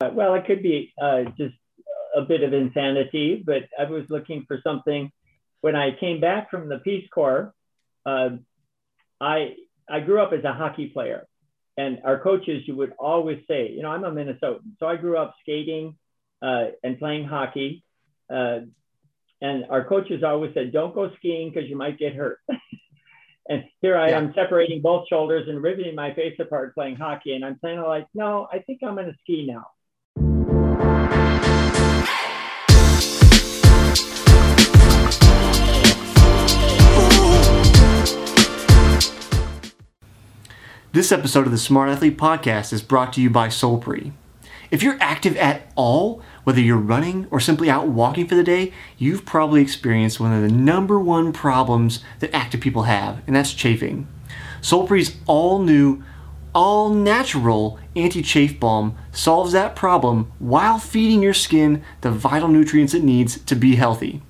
Uh, well, it could be uh, just a bit of insanity, but I was looking for something. When I came back from the Peace Corps, uh, I I grew up as a hockey player, and our coaches you would always say, you know, I'm a Minnesotan, so I grew up skating uh, and playing hockey, uh, and our coaches always said, don't go skiing because you might get hurt. and here I yeah. am separating both shoulders and riveting my face apart playing hockey, and I'm kind of like, no, I think I'm going to ski now. This episode of the Smart Athlete Podcast is brought to you by Solpri. If you're active at all, whether you're running or simply out walking for the day, you've probably experienced one of the number one problems that active people have, and that's chafing. Solpri's all new, all natural anti chafe balm solves that problem while feeding your skin the vital nutrients it needs to be healthy.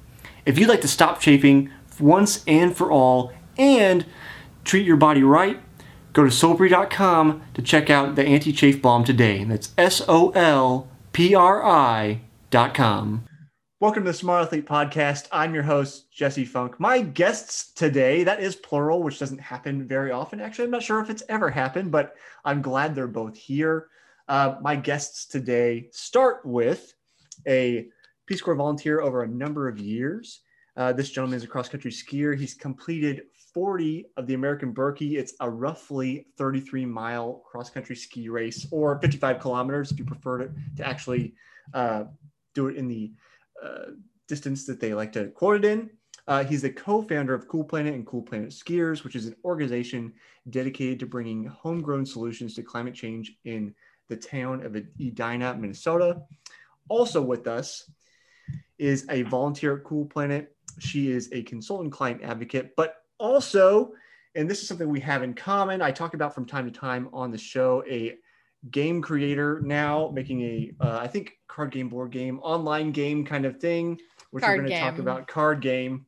If you'd like to stop chafing once and for all and treat your body right, Go to solpri.com to check out the anti chafe balm today. That's S O L P R I.com. Welcome to the Smart Athlete Podcast. I'm your host, Jesse Funk. My guests today, that is plural, which doesn't happen very often. Actually, I'm not sure if it's ever happened, but I'm glad they're both here. Uh, my guests today start with a Peace Corps volunteer over a number of years. Uh, this gentleman is a cross country skier. He's completed 40 of the American Birkie. It's a roughly 33 mile cross country ski race, or 55 kilometers if you prefer to, to actually uh, do it in the uh, distance that they like to quote it in. Uh, he's the co-founder of Cool Planet and Cool Planet Skiers, which is an organization dedicated to bringing homegrown solutions to climate change in the town of Edina, Minnesota. Also with us is a volunteer at Cool Planet. She is a consultant client advocate, but also, and this is something we have in common, I talk about from time to time on the show, a game creator now making a, uh, I think card game, board game, online game kind of thing, which card we're going to talk about card game.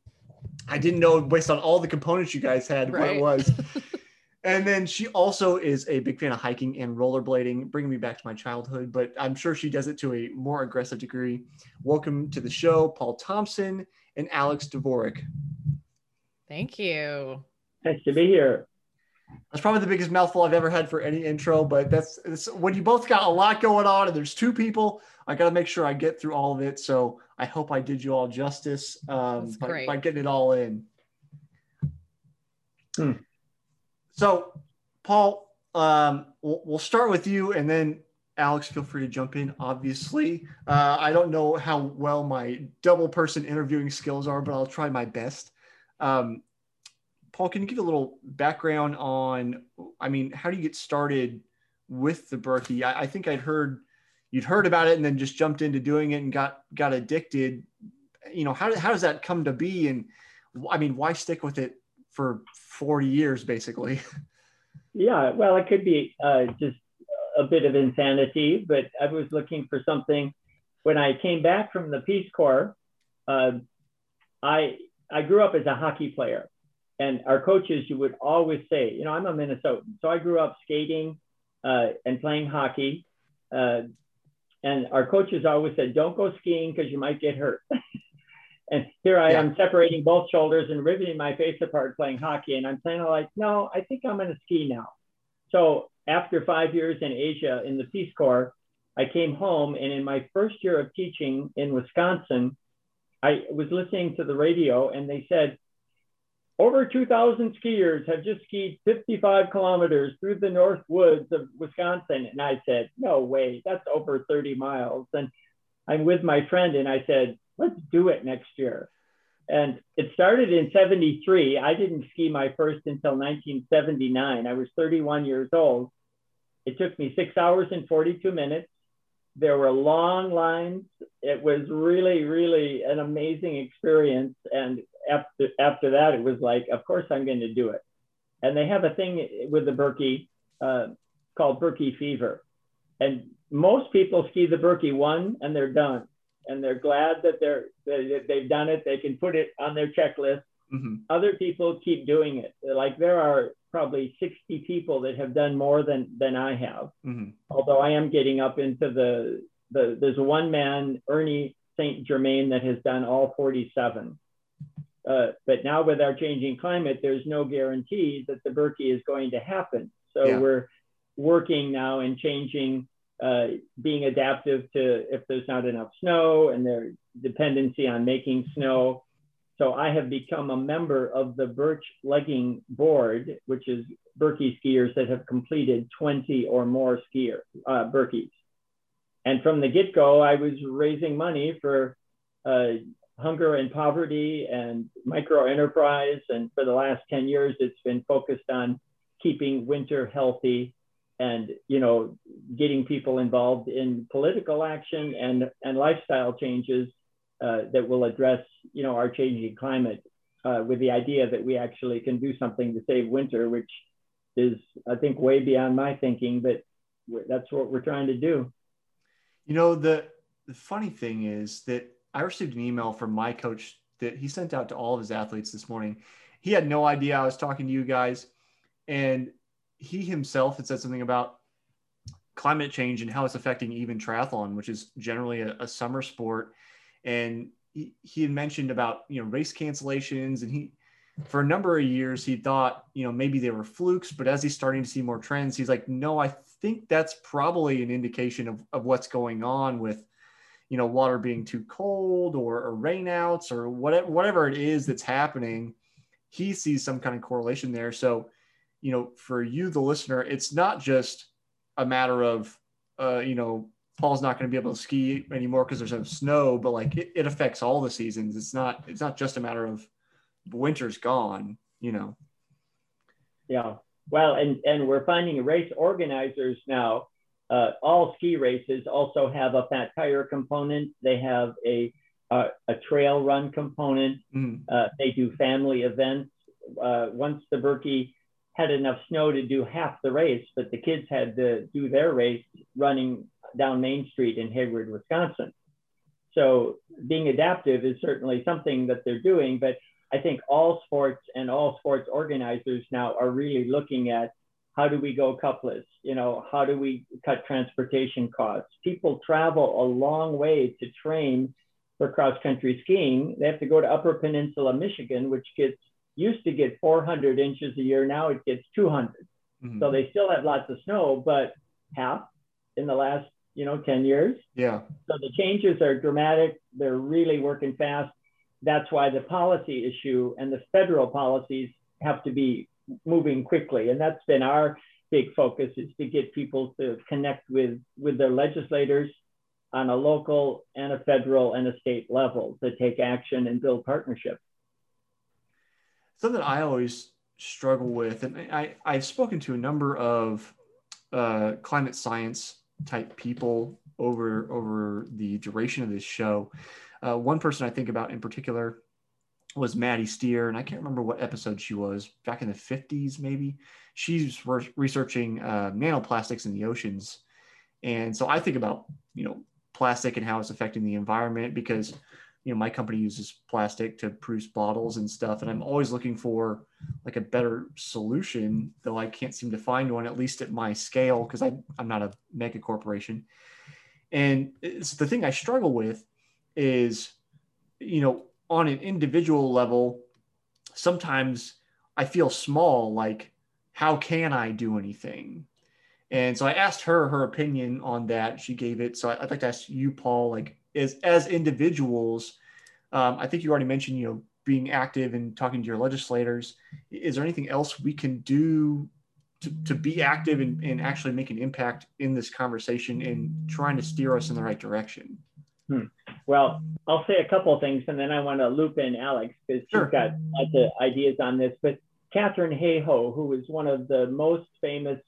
I didn't know based on all the components you guys had right. what it was. and then she also is a big fan of hiking and rollerblading, bringing me back to my childhood, but I'm sure she does it to a more aggressive degree. Welcome to the show, Paul Thompson and Alex Dvorak. Thank you. Nice to be here. That's probably the biggest mouthful I've ever had for any intro, but that's, that's when you both got a lot going on and there's two people. I got to make sure I get through all of it. So I hope I did you all justice um, by, by, getting it all in. Hmm. So, Paul, um, we'll, we'll start with you and then Alex, feel free to jump in. Obviously, uh, I don't know how well my double person interviewing skills are, but I'll try my best. Um, Paul, can you give a little background on, I mean, how do you get started with the Birkie? I, I, think I'd heard you'd heard about it and then just jumped into doing it and got got addicted. You know, how, how does that come to be? And I mean, why stick with it for 40 years, basically? Yeah, well, it could be uh, just a bit of insanity, but I was looking for something. When I came back from the Peace Corps, uh, I I grew up as a hockey player, and our coaches you would always say, you know, I'm a Minnesotan, so I grew up skating uh, and playing hockey, uh, and our coaches always said, don't go skiing because you might get hurt. and here I yeah. am separating both shoulders and riveting my face apart playing hockey, and I'm saying like, no, I think I'm going to ski now. So after five years in Asia in the Peace Corps, I came home, and in my first year of teaching in Wisconsin, I was listening to the radio and they said over 2,000 skiers have just skied 55 kilometers through the north woods of Wisconsin. And I said, no way, that's over 30 miles. And I'm with my friend and I said, let's do it next year. And it started in 73. I didn't ski my first until 1979. I was 31 years old. It took me six hours and 42 minutes. There were long lines. It was really, really an amazing experience. And after, after that, it was like, of course, I'm going to do it. And they have a thing with the Birkie uh, called Birkie fever. And most people ski the Birkie one and they're done. And they're glad that they're, they, they've done it. They can put it on their checklist. Mm-hmm. Other people keep doing it. Like there are probably 60 people that have done more than than I have. Mm-hmm. Although I am getting up into the the, there's one man, Ernie St. Germaine, that has done all 47. Uh, but now with our changing climate, there's no guarantee that the Birkie is going to happen. So yeah. we're working now and changing, uh, being adaptive to if there's not enough snow and their dependency on making snow. So I have become a member of the Birch Legging Board, which is Birkie skiers that have completed 20 or more skier uh, Birkies. And from the get-go, I was raising money for uh, hunger and poverty and micro enterprise. And for the last 10 years, it's been focused on keeping winter healthy and you know getting people involved in political action and and lifestyle changes uh, that will address you know our changing climate uh, with the idea that we actually can do something to save winter which is i think way beyond my thinking but that's what we're trying to do you know the the funny thing is that I received an email from my coach that he sent out to all of his athletes this morning. He had no idea I was talking to you guys. And he himself had said something about climate change and how it's affecting even triathlon, which is generally a, a summer sport. And he, he had mentioned about, you know, race cancellations and he, for a number of years, he thought, you know, maybe they were flukes, but as he's starting to see more trends, he's like, no, I think that's probably an indication of, of what's going on with you know water being too cold or, or rainouts or whatever whatever it is that's happening. He sees some kind of correlation there. So you know for you the listener it's not just a matter of uh, you know paul's not going to be able to ski anymore because there's no snow but like it, it affects all the seasons it's not it's not just a matter of winter's gone you know yeah well and and we're finding race organizers now uh, all ski races also have a fat tire component. They have a a, a trail run component. Mm. Uh, they do family events. Uh, once the Birkie had enough snow to do half the race, but the kids had to do their race running down Main Street in Hayward, Wisconsin. So being adaptive is certainly something that they're doing, but I think all sports and all sports organizers now are really looking at how do we go cupless? You know, how do we cut transportation costs? People travel a long way to train for cross country skiing. They have to go to Upper Peninsula, Michigan, which gets used to get 400 inches a year. Now it gets 200. Mm-hmm. So they still have lots of snow, but half in the last, you know, 10 years. Yeah. So the changes are dramatic. They're really working fast. That's why the policy issue and the federal policies have to be moving quickly. And that's been our big focus is to get people to connect with, with their legislators on a local and a federal and a state level to take action and build partnerships. Something I always struggle with, and I, I've spoken to a number of uh, climate science type people over over the duration of this show. Uh, one person I think about in particular was Maddie Steer, and I can't remember what episode she was back in the 50s, maybe. She's re- researching uh, nanoplastics in the oceans. And so I think about, you know, plastic and how it's affecting the environment because, you know, my company uses plastic to produce bottles and stuff. And I'm always looking for like a better solution, though I can't seem to find one, at least at my scale, because I'm not a mega corporation. And uh, it's the thing I struggle with is, you know, on an individual level, sometimes I feel small, like, how can I do anything? And so I asked her her opinion on that. She gave it. So I'd like to ask you, Paul, like, as, as individuals, um, I think you already mentioned, you know, being active and talking to your legislators. Is there anything else we can do to, to be active and, and actually make an impact in this conversation and trying to steer us in the right direction? Hmm. Well, I'll say a couple of things and then I want to loop in Alex because sure. she's got lots of ideas on this. But Katharine Hayhoe, who is one of the most famous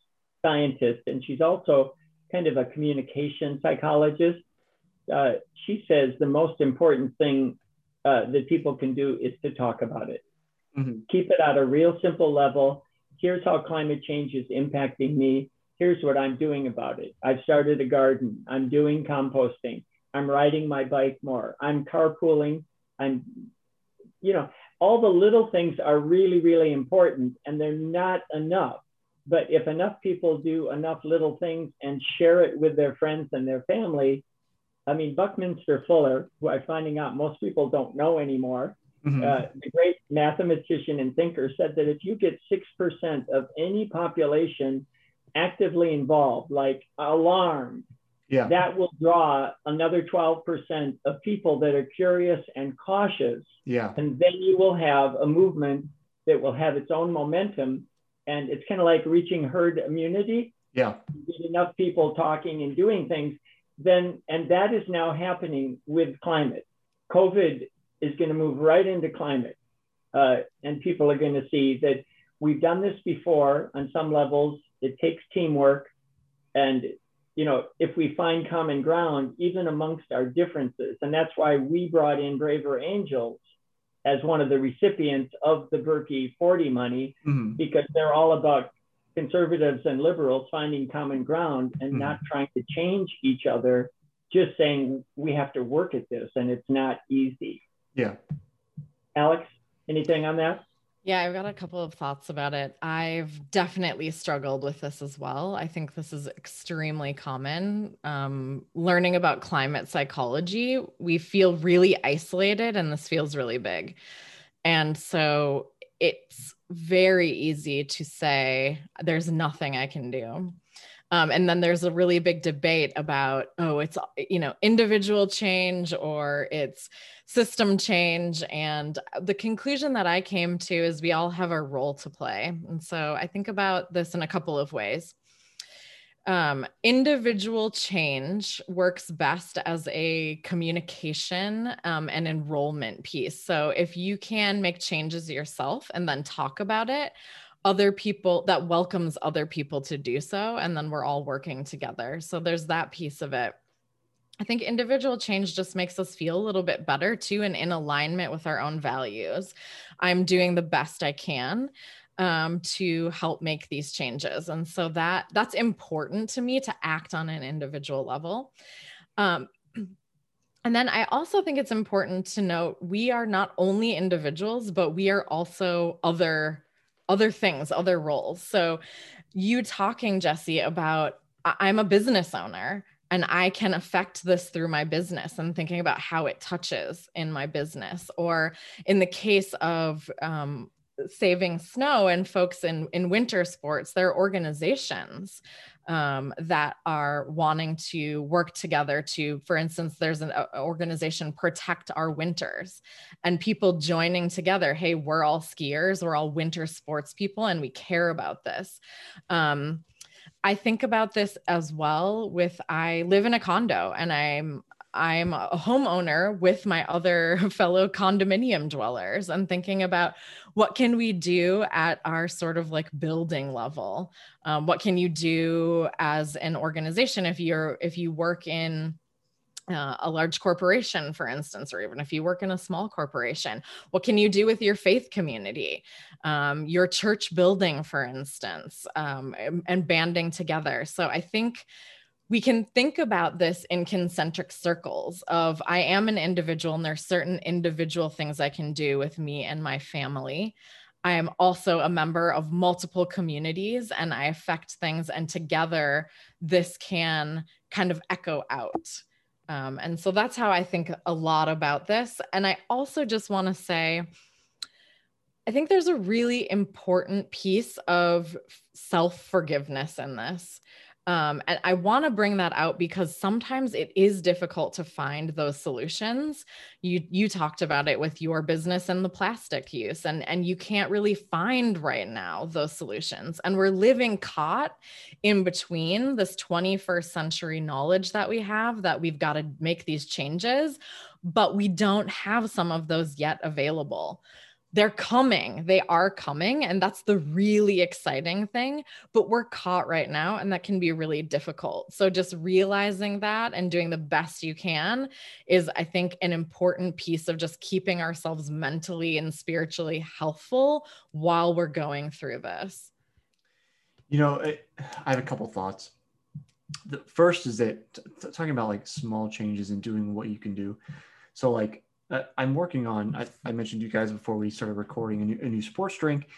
scientists, and she's also kind of a communication psychologist, uh, she says the most important thing uh, that people can do is to talk about it. Mm-hmm. Keep it at a real simple level. Here's how climate change is impacting me. Here's what I'm doing about it. I've started a garden. I'm doing composting. I'm riding my bike more. I'm carpooling. I'm, you know, all the little things are really, really important and they're not enough. But if enough people do enough little things and share it with their friends and their family, I mean, Buckminster Fuller, who I'm finding out most people don't know anymore, mm-hmm. uh, the great mathematician and thinker, said that if you get 6% of any population actively involved, like alarmed, yeah. that will draw another 12% of people that are curious and cautious. Yeah. And then you will have a movement that will have its own momentum. And it's kind of like reaching herd immunity. Yeah. You get enough people talking and doing things, then, and that is now happening with climate. COVID is going to move right into climate. Uh, and people are going to see that we've done this before on some levels. It takes teamwork. And, you know, if we find common ground, even amongst our differences, and that's why we brought in Braver Angels as one of the recipients of the Birkie 40 money, mm-hmm. because they're all about conservatives and liberals finding common ground and mm-hmm. not trying to change each other, just saying we have to work at this and it's not easy. Yeah. Alex, anything on that? Yeah, I've got a couple of thoughts about it. I've definitely struggled with this as well. I think this is extremely common. Um, learning about climate psychology, we feel really isolated, and this feels really big. And so it's very easy to say, there's nothing I can do. Um, and then there's a really big debate about, oh, it's, you know, individual change or it's system change. And the conclusion that I came to is we all have a role to play. And so I think about this in a couple of ways. Um, individual change works best as a communication um, and enrollment piece. So if you can make changes yourself and then talk about it, other people that welcomes other people to do so and then we're all working together. So there's that piece of it. I think individual change just makes us feel a little bit better too and in alignment with our own values. I'm doing the best i can um, to help make these changes and so that that's important to me to act on an individual level um, and then I also think it's important to note we are not only individuals, but we are also other other things, other roles. So you talking, Jesse, about I'm a business owner and I can affect this through my business and thinking about how it touches in my business. Or in the case of um, saving snow and folks in, in winter sports, there are organizations um, that are wanting to work together to, for instance, there's an organization protect our winters and people joining together. Hey, we're all skiers, we're all winter sports people, and we care about this. Um, I think about this as well with I live in a condo and I'm I'm a homeowner with my other fellow condominium dwellers. I'm thinking about what can we do at our sort of like building level. Um, what can you do as an organization if you're if you work in uh, a large corporation, for instance, or even if you work in a small corporation, what can you do with your faith community, um, your church building, for instance, um, and, and banding together? So I think we can think about this in concentric circles of I am an individual and there's certain individual things I can do with me and my family. I am also a member of multiple communities and I affect things, and together this can kind of echo out. Um, and so that's how I think a lot about this. And I also just want to say, I think there's a really important piece of self forgiveness in this. Um, and I want to bring that out because sometimes it is difficult to find those solutions. You you talked about it with your business and the plastic use, and and you can't really find right now those solutions. And we're living caught in between this 21st century knowledge that we have that we've got to make these changes, but we don't have some of those yet available they're coming. They are coming. And that's the really exciting thing. But we're caught right now, and that can be really difficult. So, just realizing that and doing the best you can is, I think, an important piece of just keeping ourselves mentally and spiritually healthful while we're going through this. You know, I have a couple thoughts. The first is that t- talking about like small changes and doing what you can do. So, like, uh, I'm working on. I, I, mentioned to you guys before we started recording a new, a new sports drink,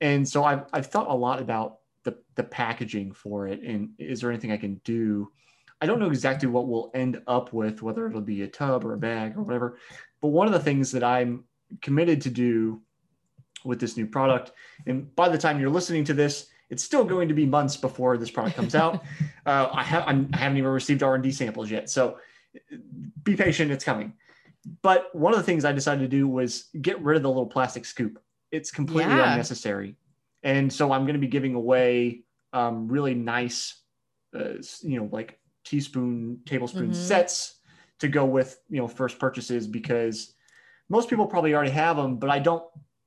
and so I've I've thought a lot about the the packaging for it, and is there anything I can do? I don't know exactly what we'll end up with, whether it'll be a tub or a bag or whatever. But one of the things that I'm committed to do with this new product, and by the time you're listening to this, it's still going to be months before this product comes out. uh, I, have, I'm, I haven't even received R&D samples yet, so be patient. It's coming. But one of the things I decided to do was get rid of the little plastic scoop. It's completely yeah. unnecessary, and so I'm going to be giving away um, really nice, uh, you know, like teaspoon, tablespoon mm-hmm. sets to go with you know first purchases because most people probably already have them, but I don't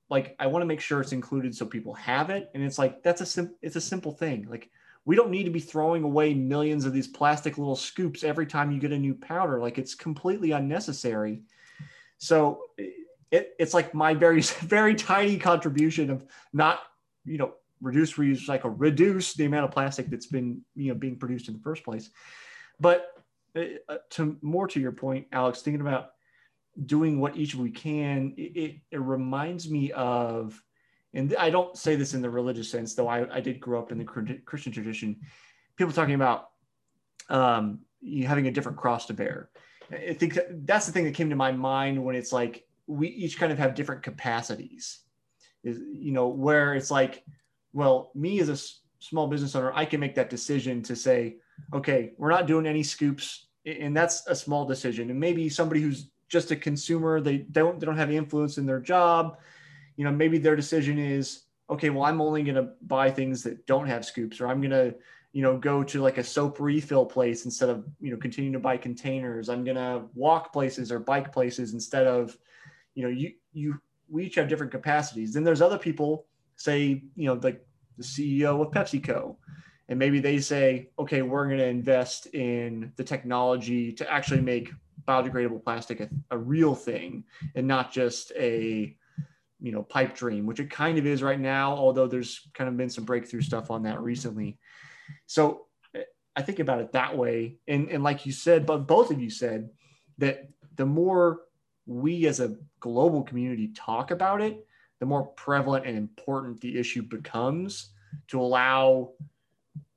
like I want to make sure it's included so people have it. And it's like that's a sim- it's a simple thing. Like we don't need to be throwing away millions of these plastic little scoops every time you get a new powder. Like it's completely unnecessary. So it, it's like my very very tiny contribution of not you know reduce reuse a reduce the amount of plastic that's been you know being produced in the first place. But uh, to more to your point, Alex, thinking about doing what each of we can, it, it, reminds me of, and I don't say this in the religious sense, though I, I did grow up in the Christian tradition, people talking about um, you having a different cross to bear. I think that's the thing that came to my mind when it's like we each kind of have different capacities. Is you know where it's like, well, me as a s- small business owner, I can make that decision to say, okay, we're not doing any scoops, and that's a small decision. And maybe somebody who's just a consumer they don't they don't have influence in their job you know maybe their decision is okay well i'm only going to buy things that don't have scoops or i'm going to you know go to like a soap refill place instead of you know continuing to buy containers. I'm going to walk places or bike places instead of you know you you we each have different capacities. Then there's other people say you know like the ceo of pepsico and maybe they say okay we're going to invest in the technology to actually make biodegradable plastic a, a real thing and not just a you know pipe dream which it kind of is right now although there's kind of been some breakthrough stuff on that recently. So eh, i think about it that way. And and like you said but both of you said that the more we as a global community talk about it the more prevalent and important the issue becomes to allow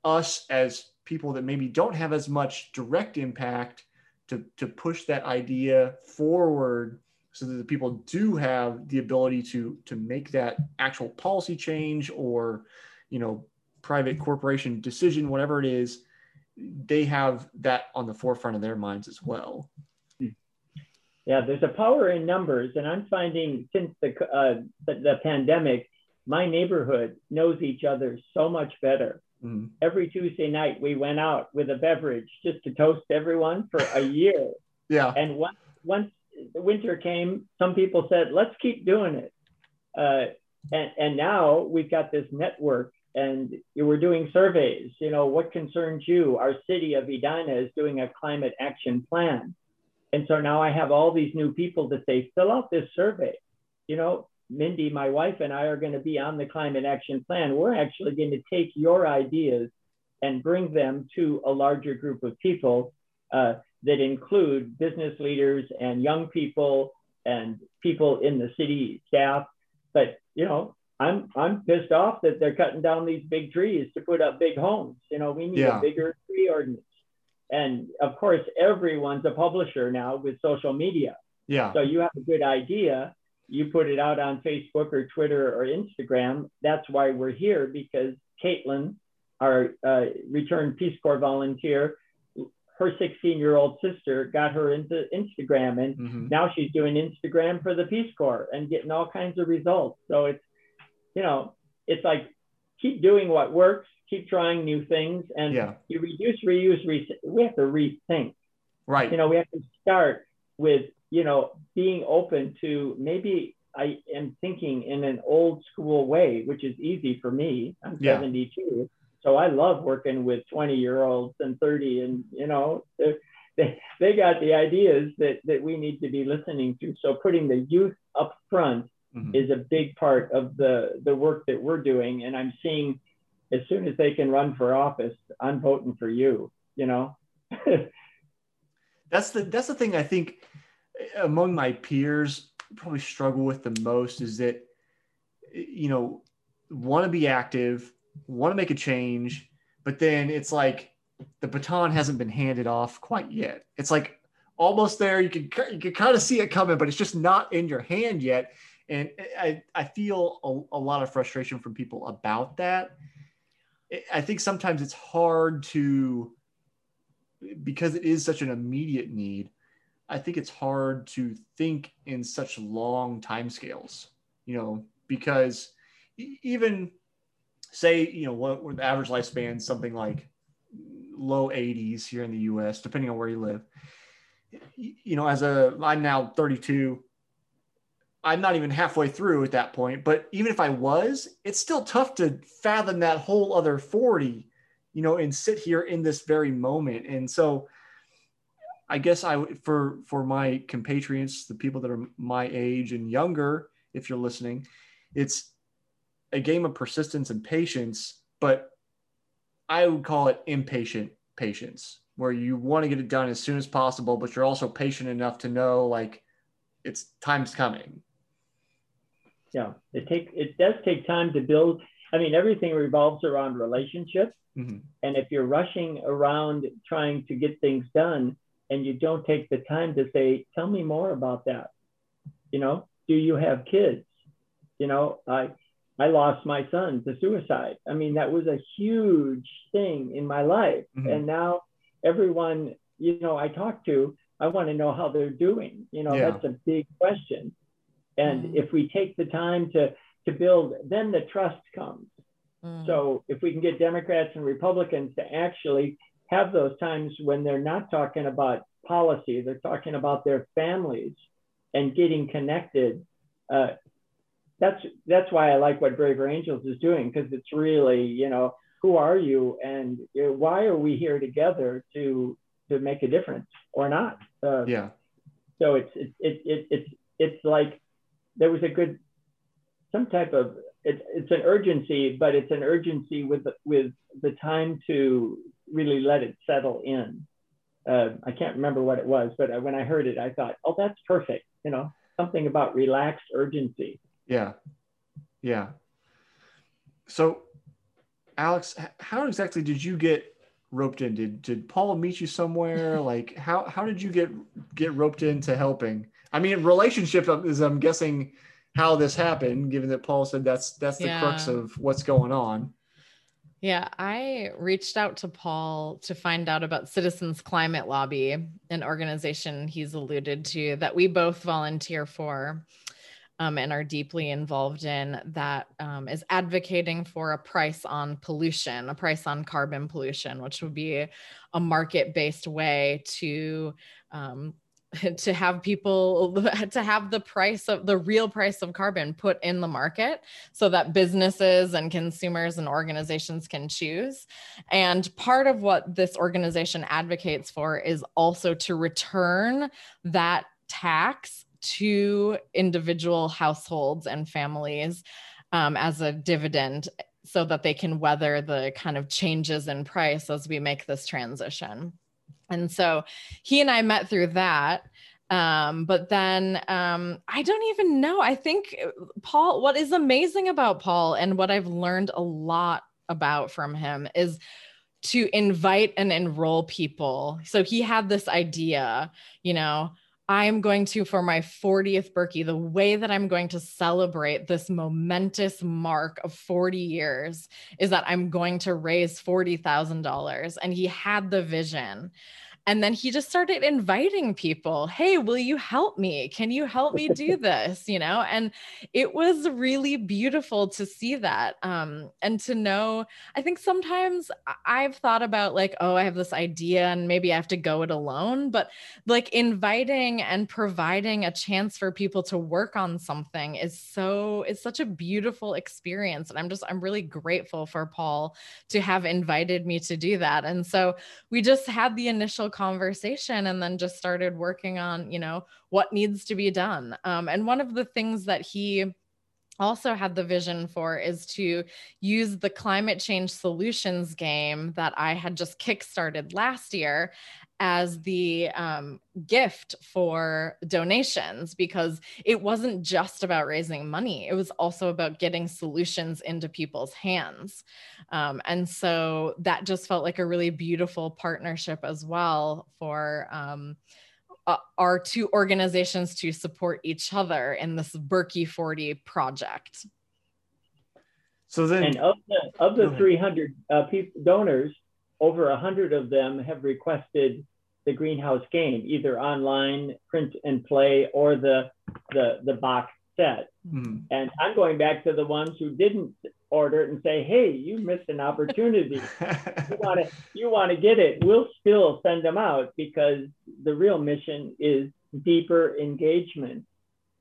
us as people that maybe don't have as much direct impact to, to push that idea forward so that the people do have the ability to to make that actual policy change or you know private corporation decision whatever it is they have that on the forefront of their minds as well yeah there's a power in numbers and i'm finding since the uh, the, the pandemic my neighborhood knows each other so much better Mm. Every Tuesday night, we went out with a beverage just to toast everyone for a year. yeah. And once, once the winter came, some people said, let's keep doing it. Uh, and, and now we've got this network and we're doing surveys. You know, what concerns you? Our city of Edina is doing a climate action plan. And so now I have all these new people to say, fill out this survey. You know, Mindy, my wife, and I are going to be on the climate action plan. We're actually going to take your ideas and bring them to a larger group of people uh, that include business leaders and young people and people in the city staff. But you know, I'm I'm pissed off that they're cutting down these big trees to put up big homes. You know, we need yeah. a bigger tree ordinance. And of course, everyone's a publisher now with social media. Yeah. So you have a good idea, you put it out on Facebook or Twitter or Instagram. That's why we're here because Caitlin, our uh, returned Peace Corps volunteer, her 16 year old sister got her into Instagram and mm-hmm. now she's doing Instagram for the Peace Corps and getting all kinds of results. So it's, you know, it's like keep doing what works, keep trying new things, and yeah. you reduce, reuse, re- we have to rethink. Right. You know, we have to start with you know, being open to maybe I am thinking in an old school way, which is easy for me. I'm yeah. 72. So I love working with 20 year olds and 30 and, you know, they, they got the ideas that, that we need to be listening to. So putting the youth up front mm-hmm. is a big part of the, the work that we're doing. And I'm seeing as soon as they can run for office, I'm voting for you, you know? that's the, that's the thing I think among my peers probably struggle with the most is that you know want to be active want to make a change but then it's like the baton hasn't been handed off quite yet. It's like almost there. You can you can kind of see it coming, but it's just not in your hand yet. And I I feel a, a lot of frustration from people about that. I think sometimes it's hard to because it is such an immediate need. I think it's hard to think in such long time scales, you know, because even say, you know, what, the average lifespan, something like low 80s here in the US, depending on where you live. You know, as a, I'm now 32. I'm not even halfway through at that point, but even if I was, it's still tough to fathom that whole other 40, you know, and sit here in this very moment. And so I guess I, for, for my compatriots, the people that are my age and younger, if you're listening, it's a game of persistence and patience, but I would call it impatient patience, where you want to get it done as soon as possible, but you're also patient enough to know like it's time's coming. Yeah, it take it does take time to build. I mean, everything revolves around relationships, mm-hmm. and if you're rushing around trying to get things done, and you don't take the time to say, "Tell me more about that," you know, do you have kids? You know, I I lost my son to suicide. I mean, that was a huge thing in my life. Mm-hmm. And now everyone, you know, I talk to, I want to know how they're doing. You know, yeah. that's a big question. And mm-hmm. if we take the time to to build, then the trust comes. Mm-hmm. So if we can get Democrats and Republicans to actually have those times when they're not talking about policy, they're talking about their families and getting connected. Uh, that's that's why I like what Braver Angels is doing because it's really you know who are you and you know, why are we here together to to make a difference or not? Uh, yeah. So it's it, it, it it's it's like there was a good some type of it's it's an urgency, but it's an urgency with with the time to really let it settle in. Uh, I can't remember what it was, but when I heard it, I thought, oh, that's perfect. You know, something about relaxed urgency. Yeah. Yeah. So, Alex, how exactly did you get roped in? Did did Paul meet you somewhere? like how how did you get get roped into helping? I mean, relationship is I'm guessing how this happened, given that Paul said that's that's the yeah. crux of what's going on. Yeah, I reached out to Paul to find out about Citizens Climate Lobby, an organization he's alluded to that we both volunteer for um, and are deeply involved in that um, is advocating for a price on pollution, a price on carbon pollution, which would be a market based way to um, to have people to have the price of the real price of carbon put in the market so that businesses and consumers and organizations can choose. And part of what this organization advocates for is also to return that tax to individual households and families um, as a dividend so that they can weather the kind of changes in price as we make this transition. And so he and I met through that. Um, but then um, I don't even know. I think uh, Paul, what is amazing about Paul and what I've learned a lot about from him is to invite and enroll people. So he had this idea, you know, I am going to, for my 40th Birkie, the way that I'm going to celebrate this momentous mark of 40 years is that I'm going to raise $40,000. And he had the vision. And then he just started inviting people, hey, will you help me? Can you help me do this? You know, and it was really beautiful to see that um, and to know. I think sometimes I've thought about like, oh, I have this idea and maybe I have to go it alone, but like inviting and providing a chance for people to work on something is so, it's such a beautiful experience. And I'm just, I'm really grateful for Paul to have invited me to do that. And so we just had the initial conversation and then just started working on, you know, what needs to be done. Um, and one of the things that he also had the vision for is to use the climate change solutions game that I had just kickstarted last year as the um, gift for donations because it wasn't just about raising money. It was also about getting solutions into people's hands. Um, and so that just felt like a really beautiful partnership as well for um, uh, our two organizations to support each other in this Birkie 40 project. So then, and of the of the 300 uh, people, donors, over 100 of them have requested the greenhouse game, either online, print and play, or the the the box set. Mm-hmm. And I'm going back to the ones who didn't order it and say, "Hey, you missed an opportunity. you want to you want to get it. We'll still send them out because the real mission is deeper engagement."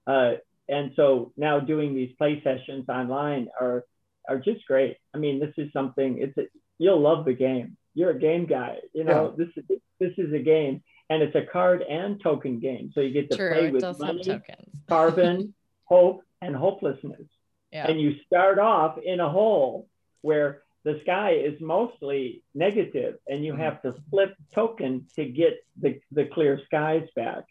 Uh, and so now doing these play sessions online are are just great. I mean, this is something. It's a, you'll love the game. You're a game guy. You know, yeah. this is this is a game, and it's a card and token game. So you get to True, play with money, carbon, hope, and hopelessness. Yeah. And you start off in a hole where the sky is mostly negative and you mm-hmm. have to flip token to get the, the clear skies back.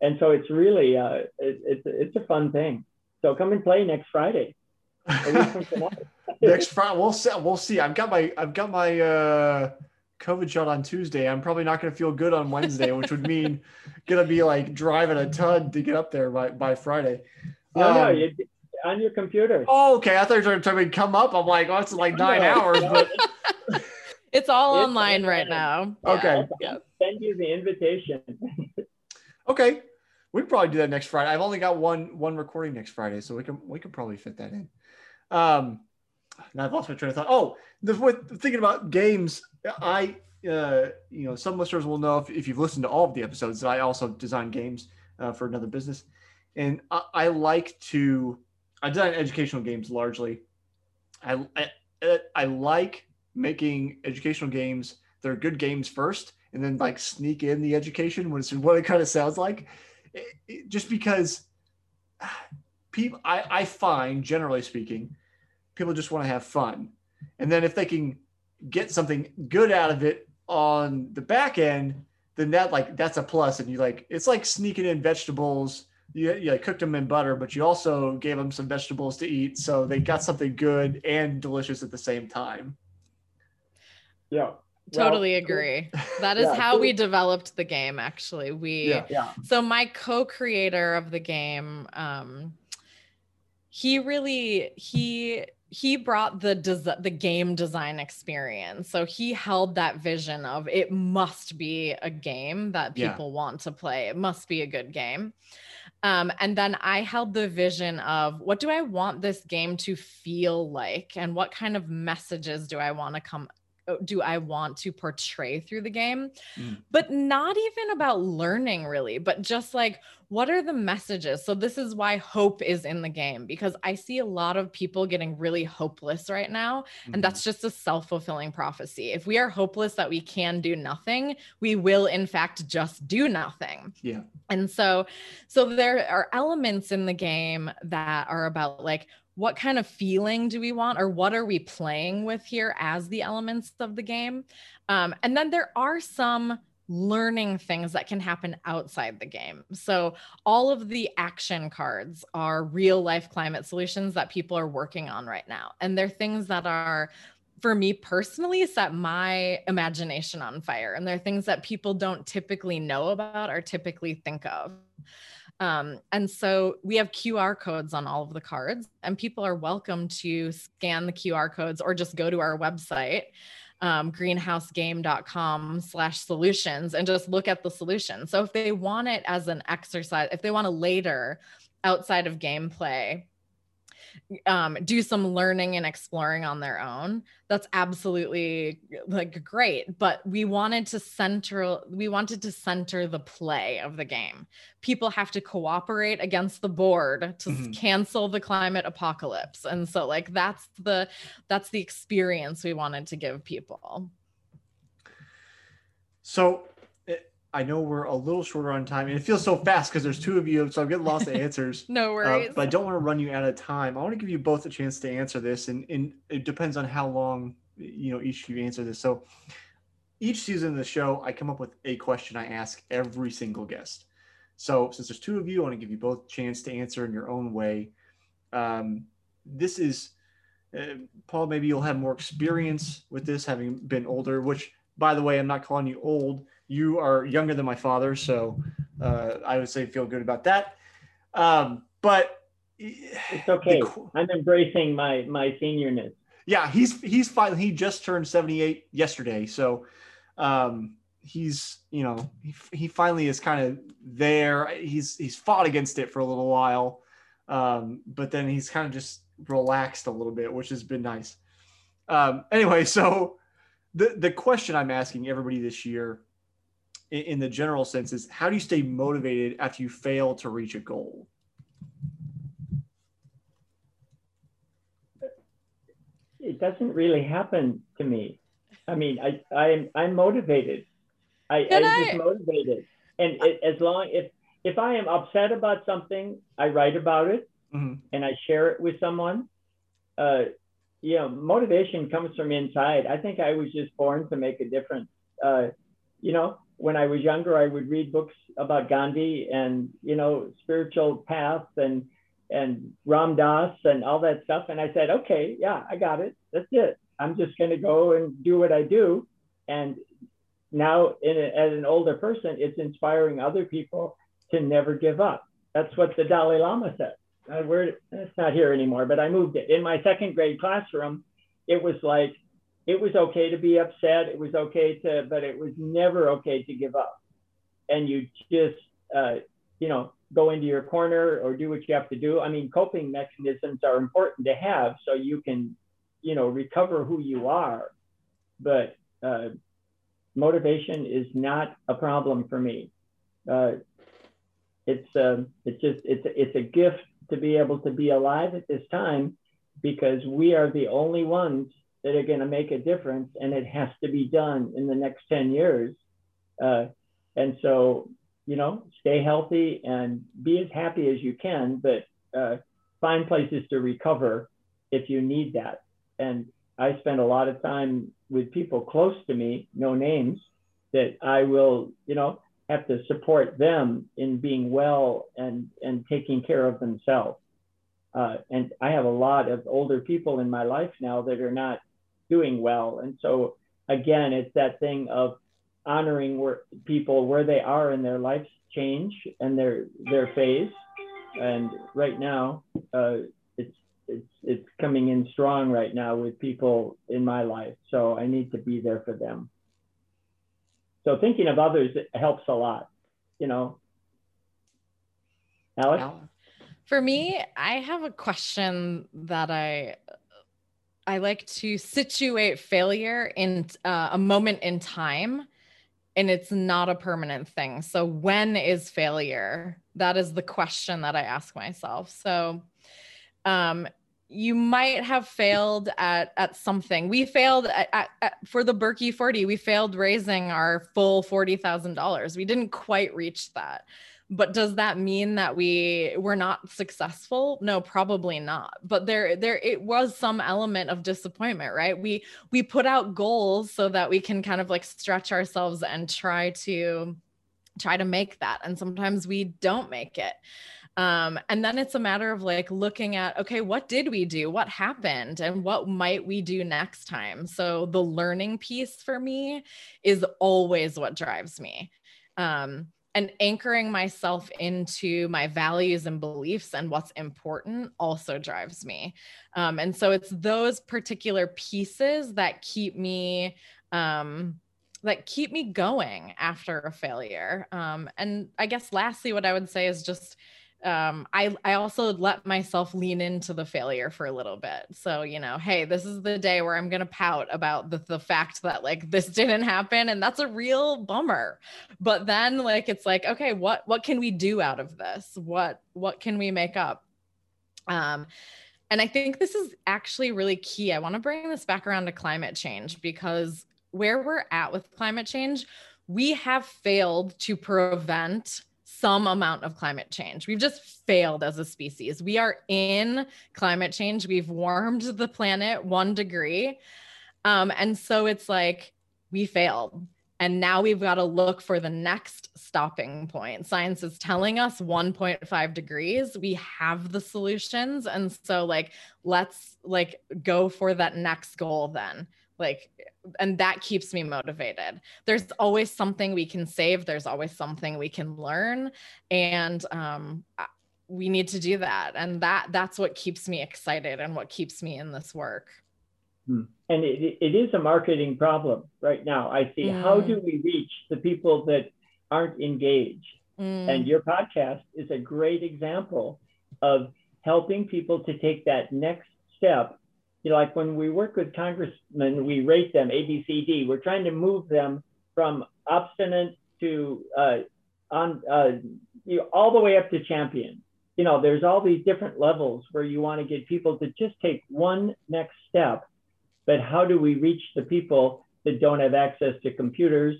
And so it's really, uh, it, it's, it's a fun thing. So come and play next Friday. next Friday, we'll see. We'll see. I've got my, I've got my, uh, COVID shot on Tuesday. I'm probably not going to feel good on Wednesday, which would mean going to be like driving a ton to get up there by, by Friday. No, um, no, you, on your computer. Oh, okay. I thought you were trying to come up. I'm like, oh, it's like nine no, hours, but it's all it's online right now. Okay. Yeah. Send you the invitation. okay. We can probably do that next Friday. I've only got one one recording next Friday, so we can we can probably fit that in. Um, now I've lost my train of thought. Oh, the, with thinking about games, I uh, you know some listeners will know if, if you've listened to all of the episodes that I also design games uh, for another business, and I, I like to I design educational games largely. I, I, I like making educational games. They're good games first, and then like sneak in the education when it's what it kind of sounds like. It, it, just because people, I, I find generally speaking, people just want to have fun, and then if they can get something good out of it on the back end, then that like that's a plus. And you like it's like sneaking in vegetables you, you cooked them in butter, but you also gave them some vegetables to eat, so they got something good and delicious at the same time. Yeah. Totally well, agree. That is yeah, how we developed the game. Actually, we yeah, yeah. so my co-creator of the game, um, he really he he brought the des- the game design experience. So he held that vision of it must be a game that people yeah. want to play. It must be a good game. Um, and then I held the vision of what do I want this game to feel like, and what kind of messages do I want to come do I want to portray through the game? Mm. But not even about learning really, but just like what are the messages? So this is why hope is in the game because I see a lot of people getting really hopeless right now mm-hmm. and that's just a self-fulfilling prophecy. If we are hopeless that we can do nothing, we will in fact just do nothing. Yeah. And so so there are elements in the game that are about like what kind of feeling do we want or what are we playing with here as the elements of the game? Um, and then there are some learning things that can happen outside the game. So all of the action cards are real life climate solutions that people are working on right now. And they're things that are for me personally set my imagination on fire. And they're things that people don't typically know about or typically think of um, and so we have QR codes on all of the cards, and people are welcome to scan the QR codes or just go to our website, um, greenhousegame.com slash solutions, and just look at the solution. So if they want it as an exercise, if they want to later outside of gameplay, um, do some learning and exploring on their own that's absolutely like great but we wanted to center we wanted to center the play of the game people have to cooperate against the board to mm-hmm. cancel the climate apocalypse and so like that's the that's the experience we wanted to give people so I know we're a little shorter on time, and it feels so fast because there's two of you, so I'm getting lost in answers. no Uh, worries. but I don't want to run you out of time. I want to give you both a chance to answer this, and, and it depends on how long you know each of you answer this. So each season of the show, I come up with a question I ask every single guest. So since there's two of you, I want to give you both a chance to answer in your own way. Um, this is uh, Paul. Maybe you'll have more experience with this, having been older. Which, by the way, I'm not calling you old. You are younger than my father, so uh, I would say feel good about that. Um, but It's okay. the- I'm embracing my my seniorness. yeah, he's he's finally he just turned 78 yesterday, so um, he's you know he, he finally is kind of there. He's he's fought against it for a little while, um, but then he's kind of just relaxed a little bit, which has been nice. Um, anyway, so the the question I'm asking everybody this year, in, in the general sense, is how do you stay motivated after you fail to reach a goal? It doesn't really happen to me. I mean, I I'm I'm motivated. I, Good I'm night. just motivated, and it, as long if if I am upset about something, I write about it Mhm. and I share it with someone. Uh, you know, motivation comes from inside. I think I was just born to make a difference. Uh, you know, when I was younger, I would read books about Gandhi and you know spiritual paths and and Ram Dass and all that stuff. And I said, okay, yeah, I got it. That's it. I'm just going to go and do what I do. And now, a, as an older person, it's inspiring other people to never give up. That's what the Dalai Lama said. Uh, we're, it's not here anymore, but I moved it. In my second grade classroom, it was like, it was okay to be upset. It was okay to, but it was never okay to give up. And you just, uh, you know, go into your corner or do what you have to do. I mean, coping mechanisms are important to have so you can, you know, recover who you are. But uh, motivation is not a problem for me. Uh, it's um, it's just it's it's a gift to be able to be alive at this time because we are the only ones that are going to make a difference, and it has to be done in the next ten years. Uh, and so, you know, stay healthy and be as happy as you can, but uh, find places to recover if you need that. And I spend a lot of time with people close to me, no names, that I will, you know, have to support them in being well and and taking care of themselves. Uh, and I have a lot of older people in my life now that are not doing well, and so again, it's that thing of honoring where people where they are in their life's change and their their phase. And right now, uh, it's it's it's coming in strong right now with people in my life. So I need to be there for them. So thinking of others helps a lot, you know. Alex? For me, I have a question that I I like to situate failure in uh, a moment in time and it's not a permanent thing. So when is failure? That is the question that I ask myself. So um you might have failed at at something. We failed at, at, at- for the Birkie 40. We failed raising our full $40,000. We didn't quite reach that but does that mean that we were not successful? No probably not. But there there it was some element of disappointment right? We we put out goals so that we can kind of like stretch ourselves and try to try to make that. And sometimes we don't make it. Um, and then it's a matter of like looking at okay what did we do? What happened? And what might we do next time? So the learning piece for me is always what drives me. Um, and anchoring myself into my values and beliefs and what's important also drives me. Um, and so it's those particular pieces that keep me um, that keep me going after a failure. Um, and i guess lastly what i would say is just um, I, I also let myself lean into the failure for a little bit. So, you know, hey, this is the day where I'm to pout about the, the fact that like this didn't happen. And that's a real bummer. But then like, it's like, okay, what, what can we do out of this? What, what can we make up? Um, and I think this is actually really key. I want to bring this back around to climate change because where we're at with climate change, we have failed to prevent some amount of climate change. We've just failed as a species. We are in climate change. We've warmed the planet one degree. Um, and so it's like we failed. And now we've got to look for the next stopping point. Science is telling us 1.5 degrees. We have the solutions. And so, like, let's like go for that next goal then like and that keeps me motivated. There's always something we can save. There's always something we can learn. And um, we need to do that. And that that's what keeps me excited and what keeps me in this work. Hmm. and it, it is a marketing problem right now. I see. Mm. how do we reach the people that aren't engaged? Mm. and your podcast is a great example of helping people to take that next step you know, like when we work with congressmen, we rate them A, B, C, D. We're trying to move them from obstinate to uh, on uh, you know, all the way up to champion. You know, there's all these different levels where you want to get people to just take one next step. But how do we reach the people that don't have access to computers?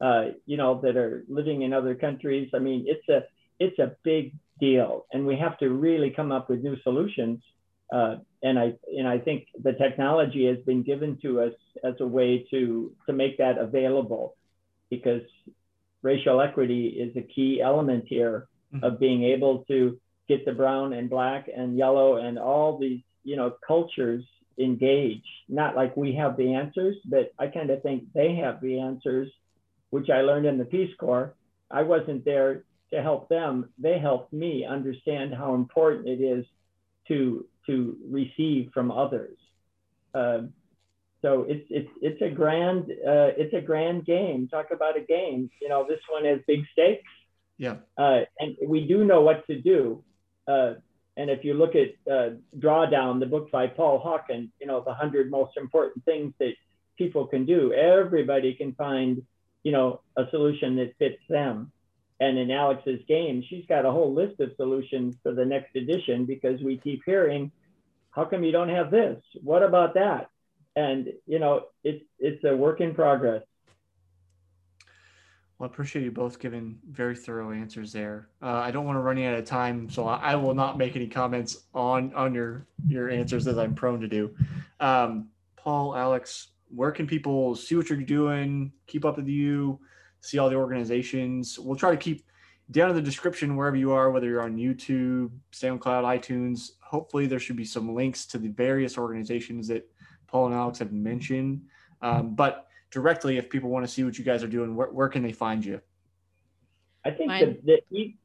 Uh, you know, that are living in other countries. I mean, it's a it's a big deal, and we have to really come up with new solutions uh, and I and I think the technology has been given to us as a way to to make that available, because racial equity is a key element here mm-hmm. of being able to get the brown and black and yellow and all these you know cultures engaged. Not like we have the answers, but I kind of think they have the answers, which I learned in the Peace Corps. I wasn't there to help them; they helped me understand how important it is to to receive from others. Uh, so it's it's it's a grand uh, it's a grand game. Talk about a game. You know, this one has big stakes. Yeah. Uh, and we do know what to do. Uh, and if you look at uh, Drawdown, the book by Paul Hawken, you know, the hundred most important things that people can do. Everybody can find, you know, a solution that fits them. And in Alex's game, she's got a whole list of solutions for the next edition because we keep hearing, how come you don't have this? What about that? And you know, it's it's a work in progress. Well, I appreciate you both giving very thorough answers there. Uh, I don't want to run you out of time, so I, I, will not make any comments on on your your answers as I'm prone to do. Um, Paul, Alex, where can people see what you're doing, keep up with you? See all the organizations. We'll try to keep down in the description wherever you are, whether you're on YouTube, SoundCloud, iTunes. Hopefully, there should be some links to the various organizations that Paul and Alex have mentioned. Um, but directly, if people want to see what you guys are doing, where, where can they find you? I think the,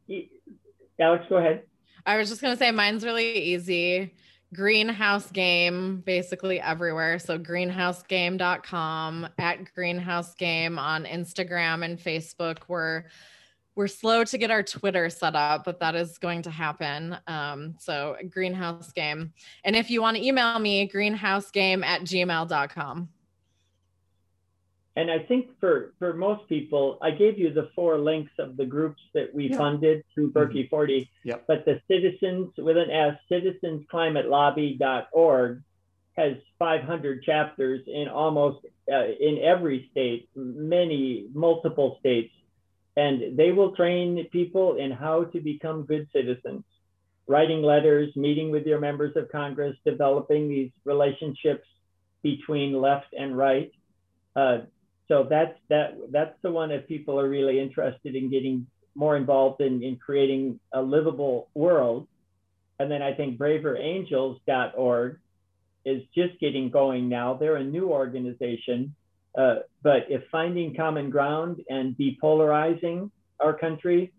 the, Alex, go ahead. I was just going to say mine's really easy greenhouse game basically everywhere. So greenhousegame.com at greenhouse game on Instagram and Facebook. We're we're slow to get our Twitter set up, but that is going to happen. Um, so greenhouse game. And if you want to email me, greenhousegame at gmail.com and I think for for most people, I gave you the four links of the groups that we yeah. funded through mm-hmm. 40. Yep. But the citizens with an S, citizensclimatelobby.org has 500 chapters in almost uh, in every state, many multiple states, and they will train people in how to become good citizens, writing letters, meeting with your members of Congress, developing these relationships between left and right. Uh, so that's that that's the one if people are really interested in getting more involved in, in creating a livable world. And then I think braverangels.org is just getting going now. They're a new organization. Uh, but if finding common ground and depolarizing our country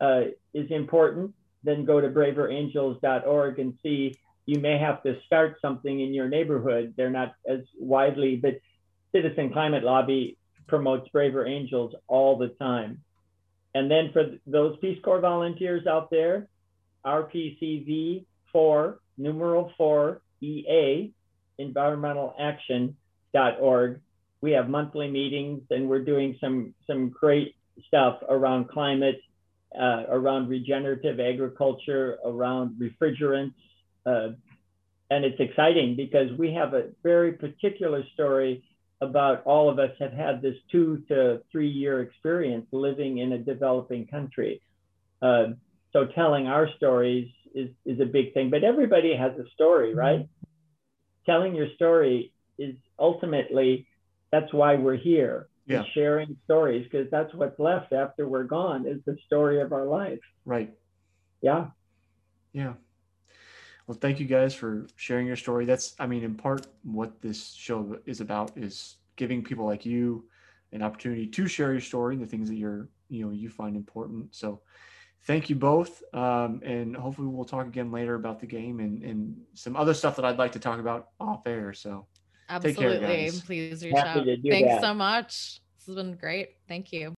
uh, is important, then go to braverangels.org and see you may have to start something in your neighborhood. They're not as widely, but Citizen Climate Lobby promotes Braver Angels all the time. And then for those Peace Corps volunteers out there, RPCV 4, numeral 4, EA, environmentalaction.org. We have monthly meetings and we're doing some, some great stuff around climate, uh, around regenerative agriculture, around refrigerants. Uh, and it's exciting because we have a very particular story about all of us have had this two to three year experience living in a developing country. Uh, so telling our stories is, is a big thing, but everybody has a story, right? Telling your story is ultimately, that's why we're here. Yeah. Sharing stories, because that's what's left after we're gone is the story of our life. Right. Yeah. Yeah. Well, thank you guys for sharing your story. That's, I mean, in part, what this show is about is giving people like you an opportunity to share your story and the things that you're, you know, you find important. So, thank you both, um, and hopefully we'll talk again later about the game and and some other stuff that I'd like to talk about off air. So, Absolutely. Take care, guys. Please reach Happy out. Thanks that. so much. This has been great. Thank you.